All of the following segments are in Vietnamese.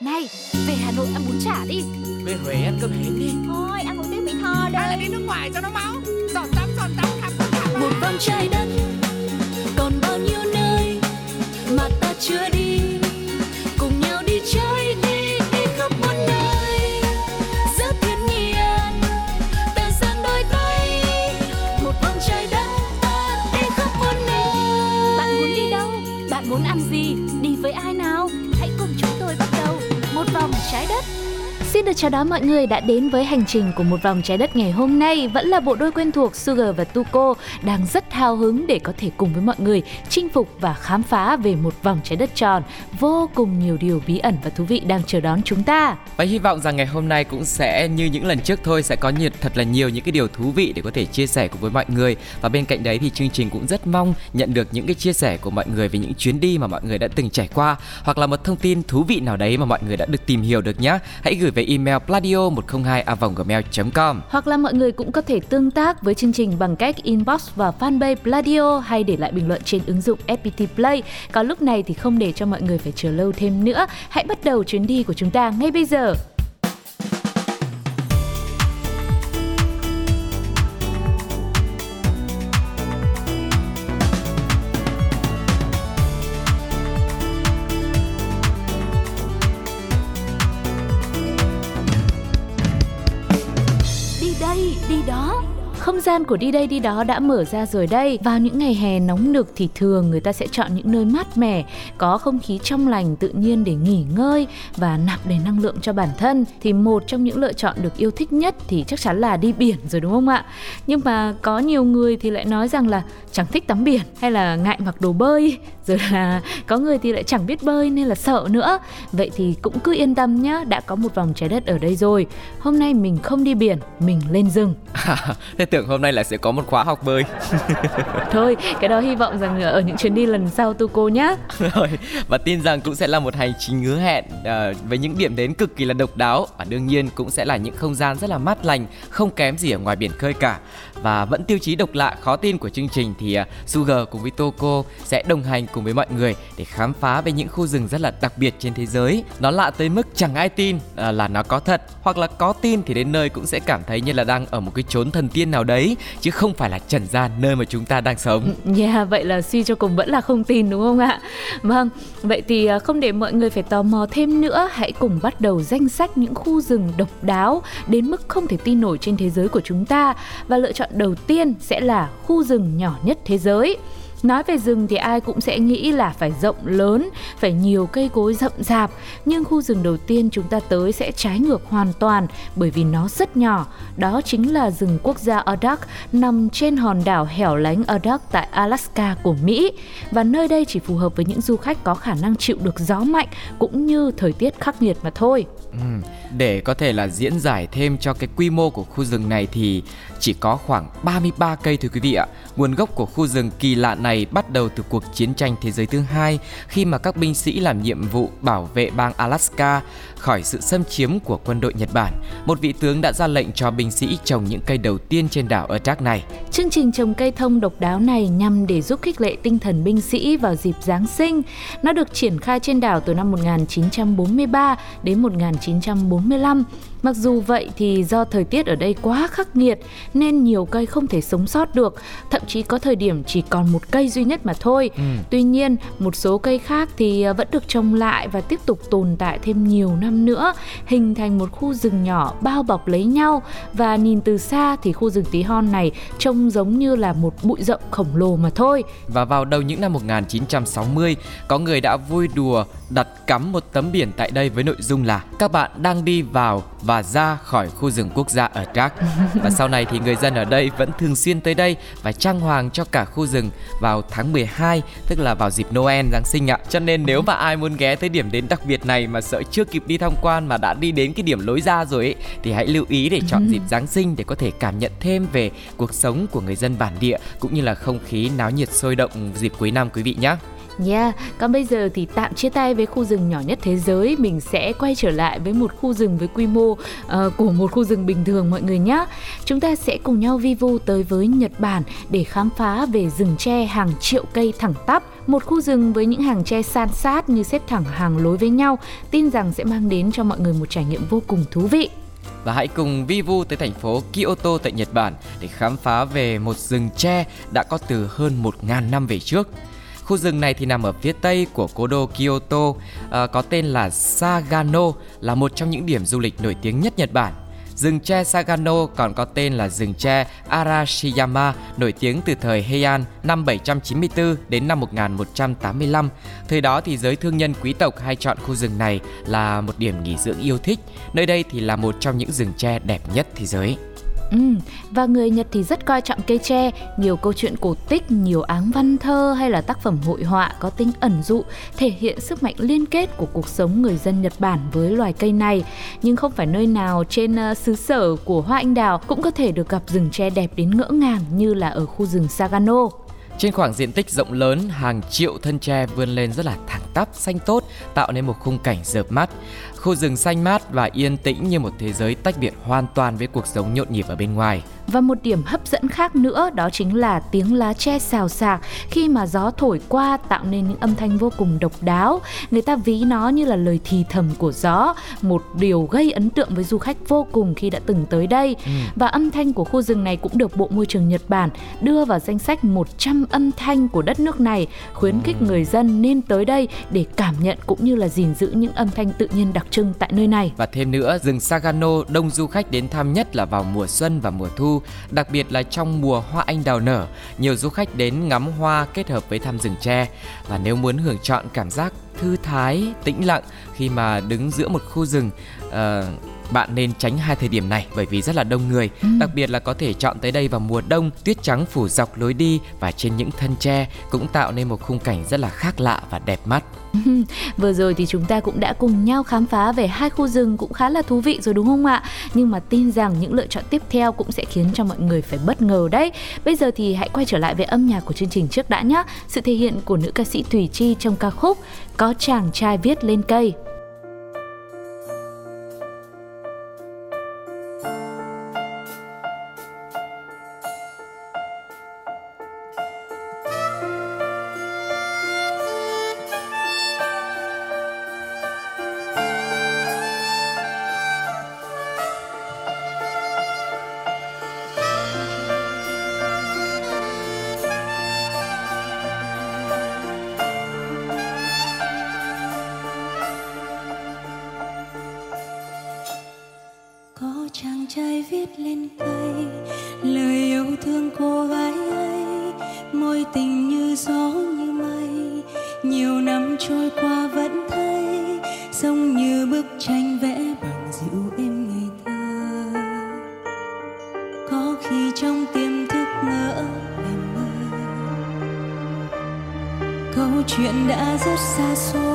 Này, về Hà Nội ăn bún chả đi. Về Huế ăn cơm hến đi. Thôi ăn một tiếng Mỹ Tho Hay là đây đi nước ngoài cho nó máu. Giọt tắm giọt tắm khắp cả Một vòng trái đất chào đón mọi người đã đến với hành trình của một vòng trái đất ngày hôm nay vẫn là bộ đôi quen thuộc Sugar và Tuko đang rất hào hứng để có thể cùng với mọi người chinh phục và khám phá về một vòng trái đất tròn vô cùng nhiều điều bí ẩn và thú vị đang chờ đón chúng ta. Và hy vọng rằng ngày hôm nay cũng sẽ như những lần trước thôi, sẽ có nhiệt thật là nhiều những cái điều thú vị để có thể chia sẻ cùng với mọi người và bên cạnh đấy thì chương trình cũng rất mong nhận được những cái chia sẻ của mọi người về những chuyến đi mà mọi người đã từng trải qua, hoặc là một thông tin thú vị nào đấy mà mọi người đã được tìm hiểu được nhé. Hãy gửi về email pladio 102 gmail com Hoặc là mọi người cũng có thể tương tác với chương trình bằng cách inbox vào fanpage Pladio hay để lại bình luận trên ứng dụng FPT Play. Có lúc này thì không để cho mọi người phải chờ lâu thêm nữa, hãy bắt đầu chuyến đi của chúng ta ngay bây giờ. Gian của đi đây đi đó đã mở ra rồi đây. Vào những ngày hè nóng nực thì thường người ta sẽ chọn những nơi mát mẻ, có không khí trong lành tự nhiên để nghỉ ngơi và nạp đầy năng lượng cho bản thân. Thì một trong những lựa chọn được yêu thích nhất thì chắc chắn là đi biển rồi đúng không ạ? Nhưng mà có nhiều người thì lại nói rằng là chẳng thích tắm biển hay là ngại mặc đồ bơi, rồi là có người thì lại chẳng biết bơi nên là sợ nữa. Vậy thì cũng cứ yên tâm nhá, đã có một vòng trái đất ở đây rồi. Hôm nay mình không đi biển, mình lên rừng. Thế tưởng hôm nay là sẽ có một khóa học bơi. Thôi, cái đó hy vọng rằng ở những chuyến đi lần sau tu cô nhá. rồi và tin rằng cũng sẽ là một hành trình hứa hẹn à, với những điểm đến cực kỳ là độc đáo. Và đương nhiên cũng sẽ là những không gian rất là mát lành không kém gì ở ngoài biển khơi cả. Và vẫn tiêu chí độc lạ khó tin của chương trình thì uh, Sugar cùng với Toko sẽ đồng hành cùng với mọi người để khám phá về những khu rừng rất là đặc biệt trên thế giới. Nó lạ tới mức chẳng ai tin uh, là nó có thật. Hoặc là có tin thì đến nơi cũng sẽ cảm thấy như là đang ở một cái chốn thần tiên nào đấy chứ không phải là trần gian nơi mà chúng ta đang sống Yeah, vậy là suy cho cùng vẫn là không tin đúng không ạ? Vâng, vậy thì à, không để mọi người phải tò mò thêm nữa, hãy cùng bắt đầu danh sách những khu rừng độc đáo đến mức không thể tin nổi trên thế giới của chúng ta. Và lựa chọn đầu tiên sẽ là khu rừng nhỏ nhất thế giới. Nói về rừng thì ai cũng sẽ nghĩ là phải rộng lớn, phải nhiều cây cối rậm rạp. Nhưng khu rừng đầu tiên chúng ta tới sẽ trái ngược hoàn toàn bởi vì nó rất nhỏ. Đó chính là rừng quốc gia Adak nằm trên hòn đảo hẻo lánh Adak tại Alaska của Mỹ. Và nơi đây chỉ phù hợp với những du khách có khả năng chịu được gió mạnh cũng như thời tiết khắc nghiệt mà thôi. Ừ, để có thể là diễn giải thêm cho cái quy mô của khu rừng này thì chỉ có khoảng 33 cây thưa quý vị ạ. Nguồn gốc của khu rừng kỳ lạ này bắt đầu từ cuộc chiến tranh thế giới thứ hai, khi mà các binh sĩ làm nhiệm vụ bảo vệ bang Alaska khỏi sự xâm chiếm của quân đội Nhật Bản. Một vị tướng đã ra lệnh cho binh sĩ trồng những cây đầu tiên trên đảo Ardak này. Chương trình trồng cây thông độc đáo này nhằm để giúp khích lệ tinh thần binh sĩ vào dịp Giáng sinh. Nó được triển khai trên đảo từ năm 1943 đến 45 Mặc dù vậy thì do thời tiết ở đây quá khắc nghiệt nên nhiều cây không thể sống sót được, thậm chí có thời điểm chỉ còn một cây duy nhất mà thôi. Ừ. Tuy nhiên, một số cây khác thì à, vẫn được trồng lại và tiếp tục tồn tại thêm nhiều năm nữa, hình thành một khu rừng nhỏ bao bọc lấy nhau và nhìn từ xa thì khu rừng tí hon này trông giống như là một bụi rậm khổng lồ mà thôi. Và vào đầu những năm 1960, có người đã vui đùa đặt cắm một tấm biển tại đây với nội dung là các bạn đang đi vào và ra khỏi khu rừng quốc gia ở Đắc. Và sau này thì người dân ở đây vẫn thường xuyên tới đây và trang hoàng cho cả khu rừng vào tháng 12, tức là vào dịp Noel Giáng sinh ạ. Cho nên nếu mà ai muốn ghé tới điểm đến đặc biệt này mà sợ chưa kịp đi tham quan mà đã đi đến cái điểm lối ra rồi ấy thì hãy lưu ý để chọn dịp Giáng sinh để có thể cảm nhận thêm về cuộc sống của người dân bản địa cũng như là không khí náo nhiệt sôi động dịp cuối năm quý vị nhé. Yeah, còn bây giờ thì tạm chia tay với khu rừng nhỏ nhất thế giới, mình sẽ quay trở lại với một khu rừng với quy mô uh, của một khu rừng bình thường mọi người nhé. Chúng ta sẽ cùng nhau vi vu tới với Nhật Bản để khám phá về rừng tre hàng triệu cây thẳng tắp, một khu rừng với những hàng tre san sát như xếp thẳng hàng lối với nhau, tin rằng sẽ mang đến cho mọi người một trải nghiệm vô cùng thú vị. Và hãy cùng vi vu tới thành phố Kyoto tại Nhật Bản để khám phá về một rừng tre đã có từ hơn 1.000 năm về trước. Khu rừng này thì nằm ở phía tây của cố đô Kyoto, à, có tên là Sagano, là một trong những điểm du lịch nổi tiếng nhất Nhật Bản. Rừng tre Sagano còn có tên là rừng tre Arashiyama, nổi tiếng từ thời Heian năm 794 đến năm 1185. Thời đó thì giới thương nhân quý tộc hay chọn khu rừng này là một điểm nghỉ dưỡng yêu thích. Nơi đây thì là một trong những rừng tre đẹp nhất thế giới. Ừ, và người Nhật thì rất coi trọng cây tre, nhiều câu chuyện cổ tích, nhiều áng văn thơ hay là tác phẩm hội họa có tính ẩn dụ thể hiện sức mạnh liên kết của cuộc sống người dân Nhật Bản với loài cây này. Nhưng không phải nơi nào trên uh, xứ sở của hoa anh đào cũng có thể được gặp rừng tre đẹp đến ngỡ ngàng như là ở khu rừng Sagano. Trên khoảng diện tích rộng lớn, hàng triệu thân tre vươn lên rất là thẳng tắp, xanh tốt, tạo nên một khung cảnh rợp mắt. Khu rừng xanh mát và yên tĩnh như một thế giới tách biệt hoàn toàn với cuộc sống nhộn nhịp ở bên ngoài. Và một điểm hấp dẫn khác nữa đó chính là tiếng lá tre xào xạc khi mà gió thổi qua tạo nên những âm thanh vô cùng độc đáo. Người ta ví nó như là lời thì thầm của gió, một điều gây ấn tượng với du khách vô cùng khi đã từng tới đây. Ừ. Và âm thanh của khu rừng này cũng được Bộ Môi trường Nhật Bản đưa vào danh sách 100 âm thanh của đất nước này, khuyến khích ừ. người dân nên tới đây để cảm nhận cũng như là gìn giữ những âm thanh tự nhiên đặc trưng tại nơi này. Và thêm nữa, rừng Sagano đông du khách đến thăm nhất là vào mùa xuân và mùa thu, đặc biệt là trong mùa hoa anh đào nở. Nhiều du khách đến ngắm hoa kết hợp với thăm rừng tre và nếu muốn hưởng chọn cảm giác thư thái, tĩnh lặng khi mà đứng giữa một khu rừng uh, bạn nên tránh hai thời điểm này bởi vì rất là đông người ừ. đặc biệt là có thể chọn tới đây vào mùa đông tuyết trắng phủ dọc lối đi và trên những thân tre cũng tạo nên một khung cảnh rất là khác lạ và đẹp mắt Vừa rồi thì chúng ta cũng đã cùng nhau khám phá về hai khu rừng cũng khá là thú vị rồi đúng không ạ? Nhưng mà tin rằng những lựa chọn tiếp theo cũng sẽ khiến cho mọi người phải bất ngờ đấy. Bây giờ thì hãy quay trở lại với âm nhạc của chương trình trước đã nhé. Sự thể hiện của nữ ca sĩ Thùy Chi trong ca khúc Có chàng trai viết lên cây. lời yêu thương cô gái ấy môi tình như gió như mây. Nhiều năm trôi qua vẫn thấy, giống như bức tranh vẽ bằng dịu êm ngày thơ. Có khi trong tiềm thức ngỡ là mơ câu chuyện đã rất xa xôi.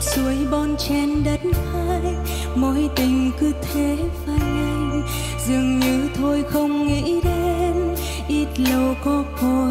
Ngược xuôi bon chen đất hai, mối tình cứ thế phai nhanh dường như thôi không nghĩ đến, ít lâu có cô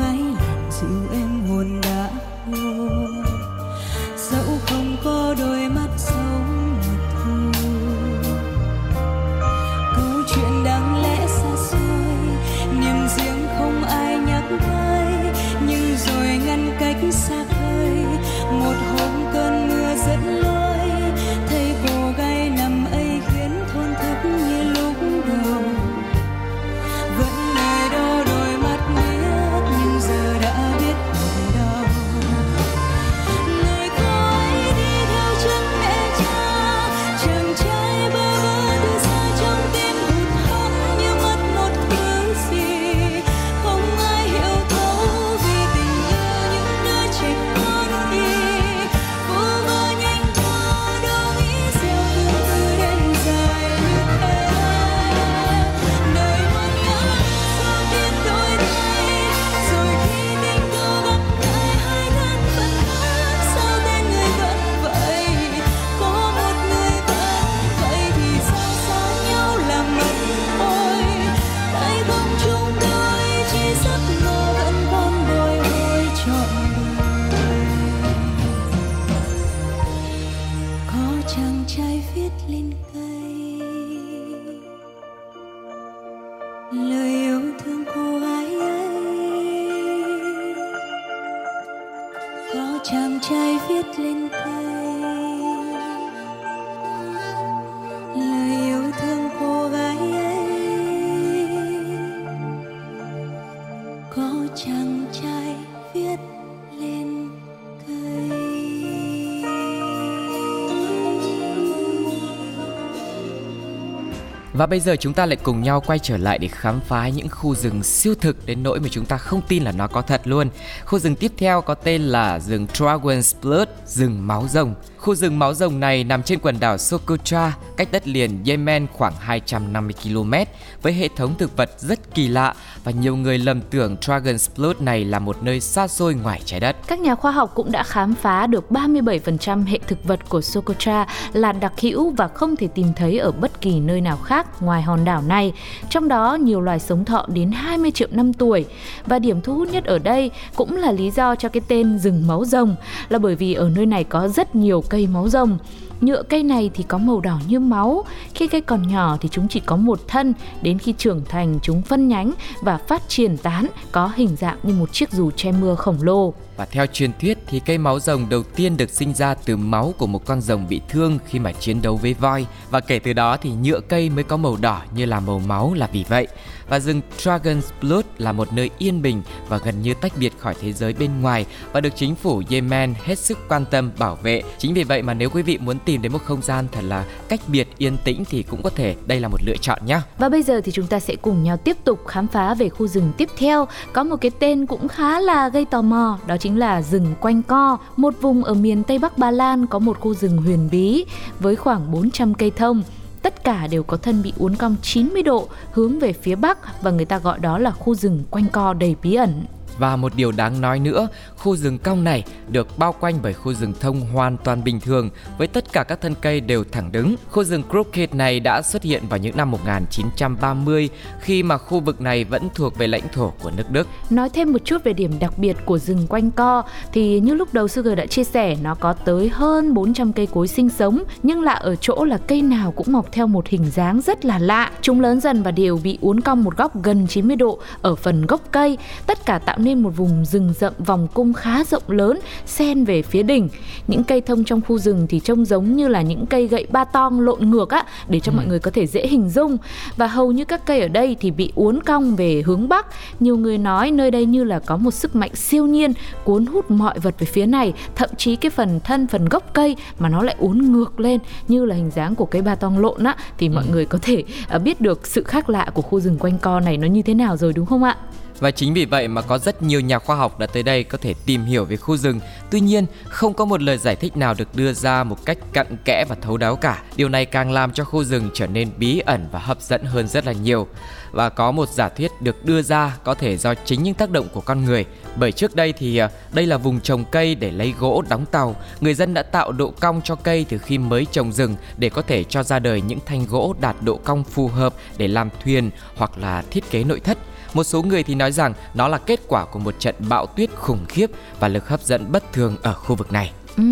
Và bây giờ chúng ta lại cùng nhau quay trở lại để khám phá những khu rừng siêu thực đến nỗi mà chúng ta không tin là nó có thật luôn. Khu rừng tiếp theo có tên là rừng Dragon's Blood, rừng máu rồng. Khu rừng máu rồng này nằm trên quần đảo Socotra, cách đất liền Yemen khoảng 250 km, với hệ thống thực vật rất kỳ lạ và nhiều người lầm tưởng Dragon's Blood này là một nơi xa xôi ngoài trái đất. Các nhà khoa học cũng đã khám phá được 37% hệ thực vật của Socotra là đặc hữu và không thể tìm thấy ở bất kỳ nơi nào khác ngoài hòn đảo này. Trong đó nhiều loài sống thọ đến 20 triệu năm tuổi. Và điểm thu hút nhất ở đây cũng là lý do cho cái tên rừng máu rồng, là bởi vì ở nơi này có rất nhiều cây máu rồng. Nhựa cây này thì có màu đỏ như máu. Khi cây còn nhỏ thì chúng chỉ có một thân, đến khi trưởng thành chúng phân nhánh và phát triển tán có hình dạng như một chiếc dù che mưa khổng lồ. Và theo truyền thuyết thì cây máu rồng đầu tiên được sinh ra từ máu của một con rồng bị thương khi mà chiến đấu với voi và kể từ đó thì nhựa cây mới có màu đỏ như là màu máu là vì vậy. Và rừng Dragon's Blood là một nơi yên bình và gần như tách biệt khỏi thế giới bên ngoài và được chính phủ Yemen hết sức quan tâm, bảo vệ. Chính vì vậy mà nếu quý vị muốn tìm đến một không gian thật là cách biệt, yên tĩnh thì cũng có thể đây là một lựa chọn nhé. Và bây giờ thì chúng ta sẽ cùng nhau tiếp tục khám phá về khu rừng tiếp theo có một cái tên cũng khá là gây tò mò, đó chính là rừng quanh co một vùng ở miền Tây Bắc Ba Lan có một khu rừng huyền bí với khoảng 400 cây thông tất cả đều có thân bị uốn cong 90 độ hướng về phía bắc và người ta gọi đó là khu rừng quanh co đầy bí ẩn. Và một điều đáng nói nữa, khu rừng cong này được bao quanh bởi khu rừng thông hoàn toàn bình thường với tất cả các thân cây đều thẳng đứng. Khu rừng Crooked này đã xuất hiện vào những năm 1930 khi mà khu vực này vẫn thuộc về lãnh thổ của nước Đức. Nói thêm một chút về điểm đặc biệt của rừng quanh co thì như lúc đầu Sugar đã chia sẻ nó có tới hơn 400 cây cối sinh sống nhưng lạ ở chỗ là cây nào cũng mọc theo một hình dáng rất là lạ. Chúng lớn dần và đều bị uốn cong một góc gần 90 độ ở phần gốc cây, tất cả tạo nên một vùng rừng rậm vòng cung khá rộng lớn xen về phía đỉnh. Những cây thông trong khu rừng thì trông giống như là những cây gậy ba tong lộn ngược á để cho ừ. mọi người có thể dễ hình dung và hầu như các cây ở đây thì bị uốn cong về hướng bắc. Nhiều người nói nơi đây như là có một sức mạnh siêu nhiên cuốn hút mọi vật về phía này, thậm chí cái phần thân phần gốc cây mà nó lại uốn ngược lên như là hình dáng của cây ba tong lộn á thì mọi ừ. người có thể biết được sự khác lạ của khu rừng quanh co này nó như thế nào rồi đúng không ạ? Và chính vì vậy mà có rất nhiều nhà khoa học đã tới đây có thể tìm hiểu về khu rừng. Tuy nhiên, không có một lời giải thích nào được đưa ra một cách cặn kẽ và thấu đáo cả. Điều này càng làm cho khu rừng trở nên bí ẩn và hấp dẫn hơn rất là nhiều. Và có một giả thuyết được đưa ra có thể do chính những tác động của con người. Bởi trước đây thì à, đây là vùng trồng cây để lấy gỗ đóng tàu. Người dân đã tạo độ cong cho cây từ khi mới trồng rừng để có thể cho ra đời những thanh gỗ đạt độ cong phù hợp để làm thuyền hoặc là thiết kế nội thất. Một số người thì nói rằng nó là kết quả của một trận bão tuyết khủng khiếp và lực hấp dẫn bất thường ở khu vực này. Ừ,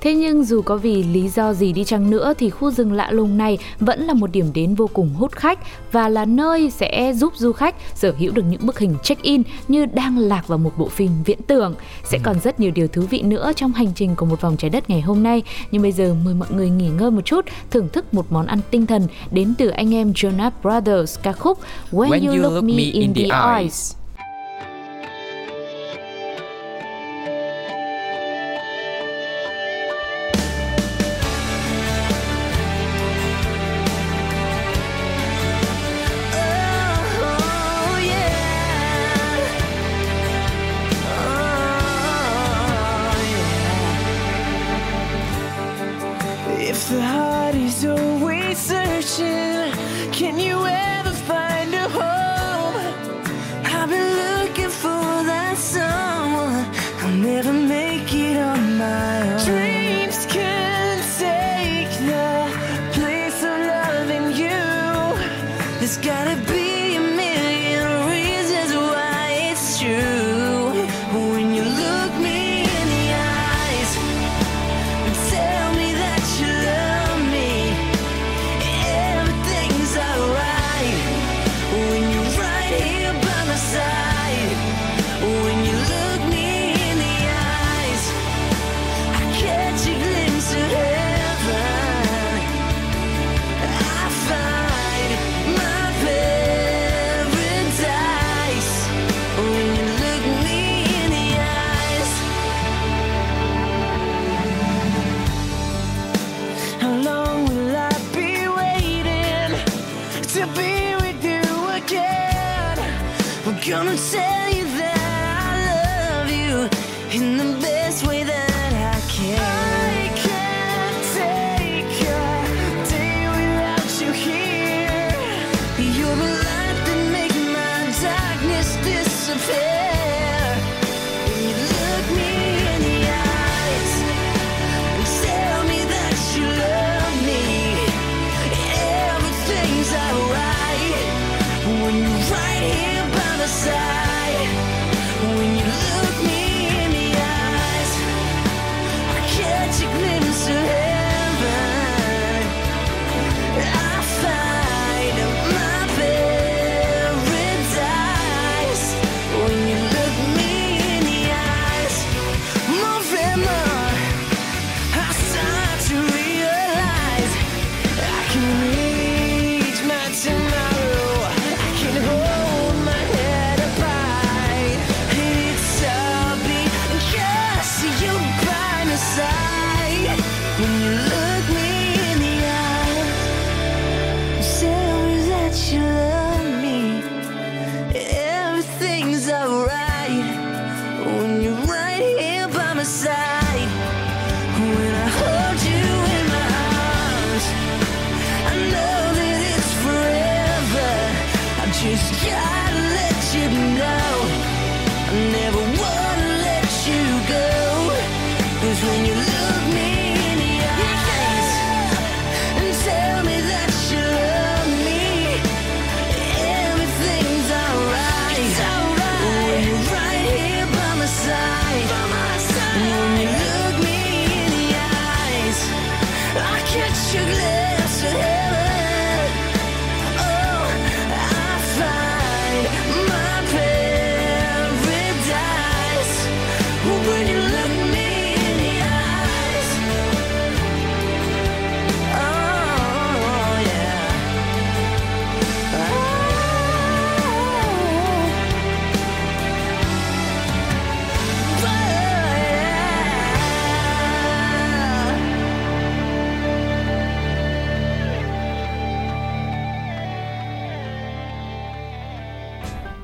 thế nhưng dù có vì lý do gì đi chăng nữa thì khu rừng lạ lùng này vẫn là một điểm đến vô cùng hút khách và là nơi sẽ giúp du khách sở hữu được những bức hình check-in như đang lạc vào một bộ phim viễn tưởng. Sẽ ừ. còn rất nhiều điều thú vị nữa trong hành trình của một vòng trái đất ngày hôm nay. Nhưng bây giờ mời mọi người nghỉ ngơi một chút, thưởng thức một món ăn tinh thần đến từ anh em Jonas Brothers ca khúc When, When You, Look, look Me in, the Eyes. eyes.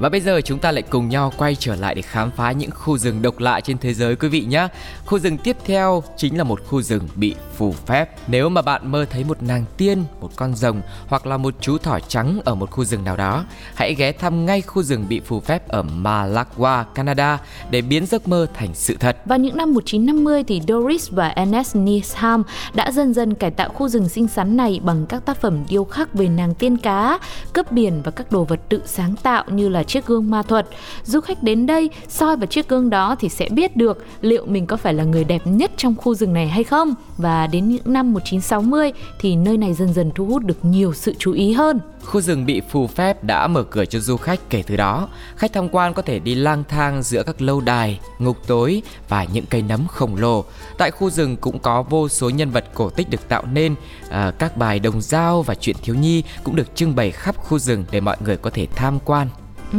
Và bây giờ chúng ta lại cùng nhau quay trở lại để khám phá những khu rừng độc lạ trên thế giới quý vị nhé. Khu rừng tiếp theo chính là một khu rừng bị phù phép. Nếu mà bạn mơ thấy một nàng tiên, một con rồng hoặc là một chú thỏ trắng ở một khu rừng nào đó, hãy ghé thăm ngay khu rừng bị phù phép ở Malakwa, Canada để biến giấc mơ thành sự thật. Vào những năm 1950 thì Doris và Ernest Nisham đã dần dần cải tạo khu rừng xinh xắn này bằng các tác phẩm điêu khắc về nàng tiên cá, cướp biển và các đồ vật tự sáng tạo như là chiếc chiếc gương ma thuật. Du khách đến đây soi vào chiếc gương đó thì sẽ biết được liệu mình có phải là người đẹp nhất trong khu rừng này hay không. Và đến những năm 1960 thì nơi này dần dần thu hút được nhiều sự chú ý hơn. Khu rừng bị phù phép đã mở cửa cho du khách kể từ đó. Khách tham quan có thể đi lang thang giữa các lâu đài, ngục tối và những cây nấm khổng lồ. Tại khu rừng cũng có vô số nhân vật cổ tích được tạo nên, à, các bài đồng dao và chuyện thiếu nhi cũng được trưng bày khắp khu rừng để mọi người có thể tham quan. Ừ,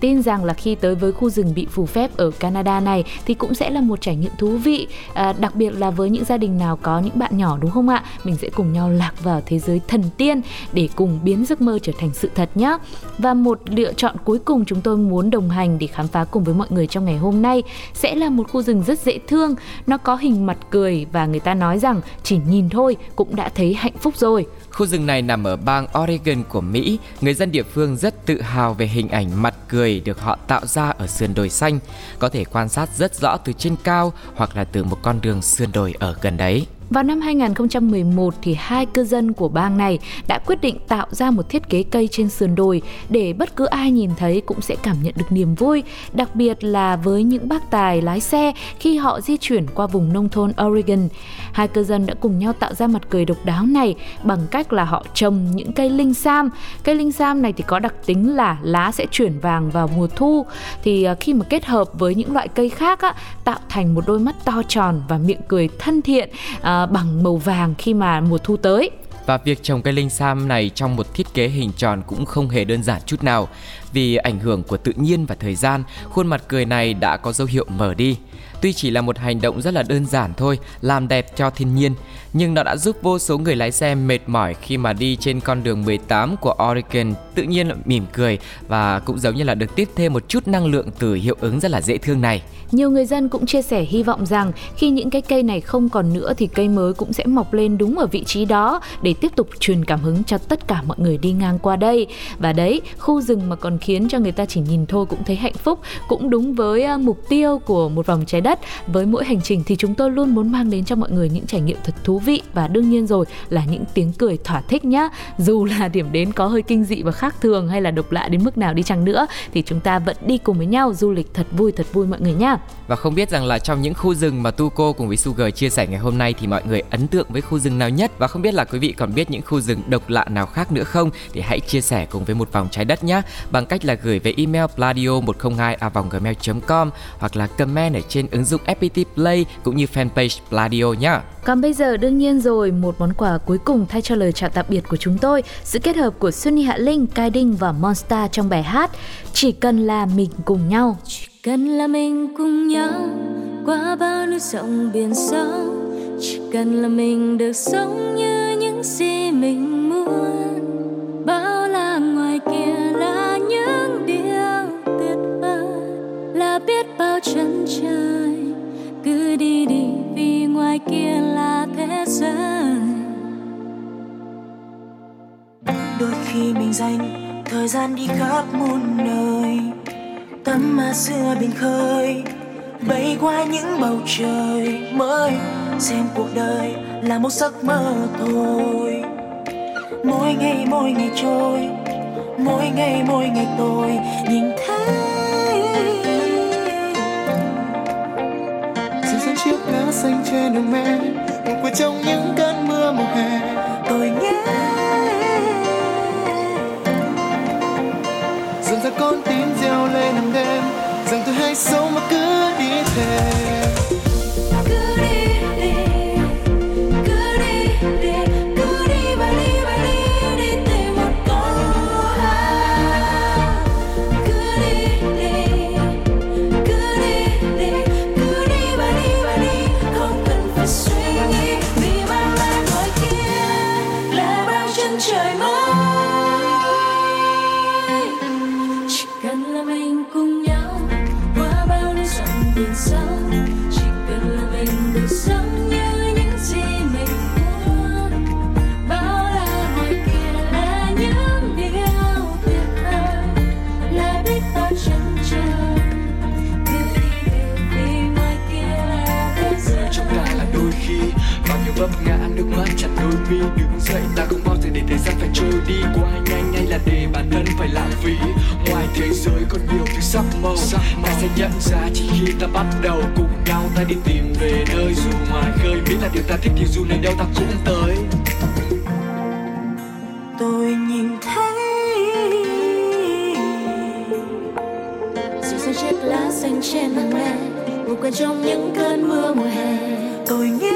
tin rằng là khi tới với khu rừng bị phù phép ở Canada này thì cũng sẽ là một trải nghiệm thú vị. À, đặc biệt là với những gia đình nào có những bạn nhỏ đúng không ạ? Mình sẽ cùng nhau lạc vào thế giới thần tiên để cùng biến giấc mơ trở thành sự thật nhé và một lựa chọn cuối cùng chúng tôi muốn đồng hành để khám phá cùng với mọi người trong ngày hôm nay sẽ là một khu rừng rất dễ thương. Nó có hình mặt cười và người ta nói rằng chỉ nhìn thôi cũng đã thấy hạnh phúc rồi. Khu rừng này nằm ở bang Oregon của Mỹ. Người dân địa phương rất tự hào về hình ảnh mặt cười được họ tạo ra ở sườn đồi xanh. Có thể quan sát rất rõ từ trên cao hoặc là từ một con đường sườn đồi ở gần đấy. Vào năm 2011 thì hai cư dân của bang này đã quyết định tạo ra một thiết kế cây trên sườn đồi để bất cứ ai nhìn thấy cũng sẽ cảm nhận được niềm vui, đặc biệt là với những bác tài lái xe khi họ di chuyển qua vùng nông thôn Oregon. Hai cư dân đã cùng nhau tạo ra mặt cười độc đáo này bằng cách là họ trồng những cây linh sam. Cây linh sam này thì có đặc tính là lá sẽ chuyển vàng vào mùa thu thì à, khi mà kết hợp với những loại cây khác á, tạo thành một đôi mắt to tròn và miệng cười thân thiện à, bằng màu vàng khi mà mùa thu tới. Và việc trồng cây linh sam này trong một thiết kế hình tròn cũng không hề đơn giản chút nào. Vì ảnh hưởng của tự nhiên và thời gian, khuôn mặt cười này đã có dấu hiệu mở đi. Tuy chỉ là một hành động rất là đơn giản thôi, làm đẹp cho thiên nhiên, nhưng nó đã giúp vô số người lái xe mệt mỏi khi mà đi trên con đường 18 của Oregon tự nhiên mỉm cười và cũng giống như là được tiếp thêm một chút năng lượng từ hiệu ứng rất là dễ thương này. Nhiều người dân cũng chia sẻ hy vọng rằng khi những cái cây này không còn nữa thì cây mới cũng sẽ mọc lên đúng ở vị trí đó để tiếp tục truyền cảm hứng cho tất cả mọi người đi ngang qua đây. Và đấy, khu rừng mà còn khiến cho người ta chỉ nhìn thôi cũng thấy hạnh phúc, cũng đúng với à, mục tiêu của một vòng trái đất. Với mỗi hành trình thì chúng tôi luôn muốn mang đến cho mọi người những trải nghiệm thật thú vị và đương nhiên rồi là những tiếng cười thỏa thích nhá. Dù là điểm đến có hơi kinh dị và khác thường hay là độc lạ đến mức nào đi chăng nữa thì chúng ta vẫn đi cùng với nhau du lịch thật vui thật vui mọi người nhá. Và không biết rằng là trong những khu rừng mà Tuco cùng với Sugar chia sẻ ngày hôm nay thì mọi người ấn tượng với khu rừng nào nhất và không biết là quý vị còn biết những khu rừng độc lạ nào khác nữa không thì hãy chia sẻ cùng với một vòng trái đất nhé bằng cách là gửi về email pladio 102 a gmail.com hoặc là comment ở trên ứng dụng FPT Play cũng như fanpage Pladio nhé. Còn bây giờ đương nhiên rồi, một món quà cuối cùng thay cho lời chào tạm biệt của chúng tôi, sự kết hợp của Sunny Hạ Linh, Kai Đinh và Monster trong bài hát Chỉ cần là mình cùng nhau. Chỉ cần là mình cùng nhau qua bao núi sông biển sâu chỉ cần là mình được sống như những gì mình biết chân trời cứ đi đi vì ngoài kia là thế giới. Đôi khi mình dành thời gian đi khắp muôn nơi tắm mà xưa biển khơi, bay qua những bầu trời mới, xem cuộc đời là một giấc mơ thôi. Mỗi ngày mỗi ngày trôi, mỗi ngày mỗi ngày tôi, nhìn xanh trên đường mẹ một cuối trong những cơn mưa mùa hè. Lá xanh trên hàng me ngủ quên trong những cơn mưa mùa hè. Tôi nghe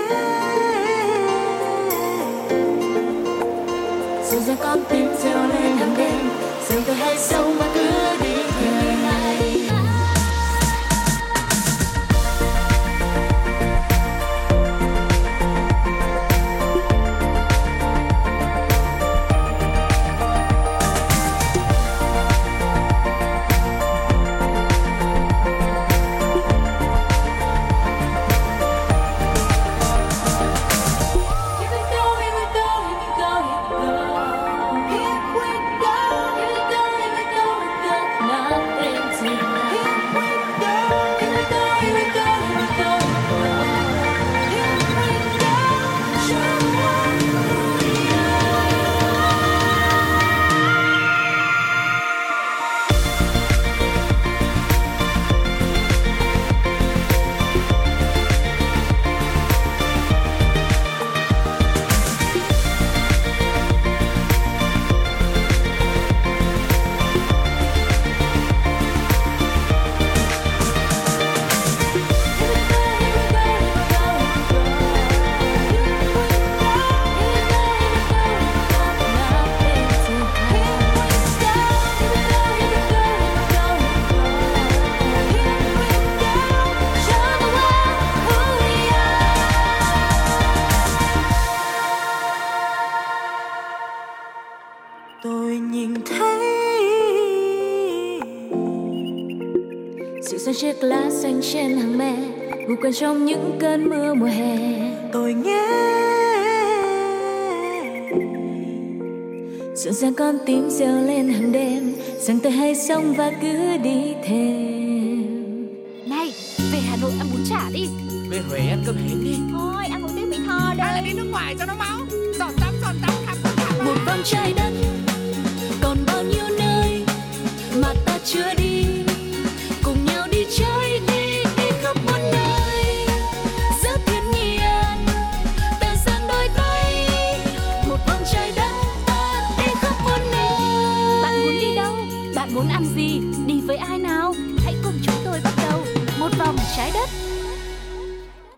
rồi ra con tim reo lên hàng đêm rồi tôi hay sâu mà cứ đi. Sự rơi chiếc lá xanh trên hàng me ngủ quên trong những cơn mưa mùa hè. Tôi nghe. Rộn ràng con tim reo lên hàng đêm rằng tôi hay sống và cứ đi thêm. Này, về Hà Nội ăn bún chả đi. Về Huế ăn cơm hến đi. Thôi, ăn một tiếng Mỹ Tho Hay là đi. nước ngoài cho nó máu. Giọt tắm, giọt tắm, khắp tất cả một vòng trái đất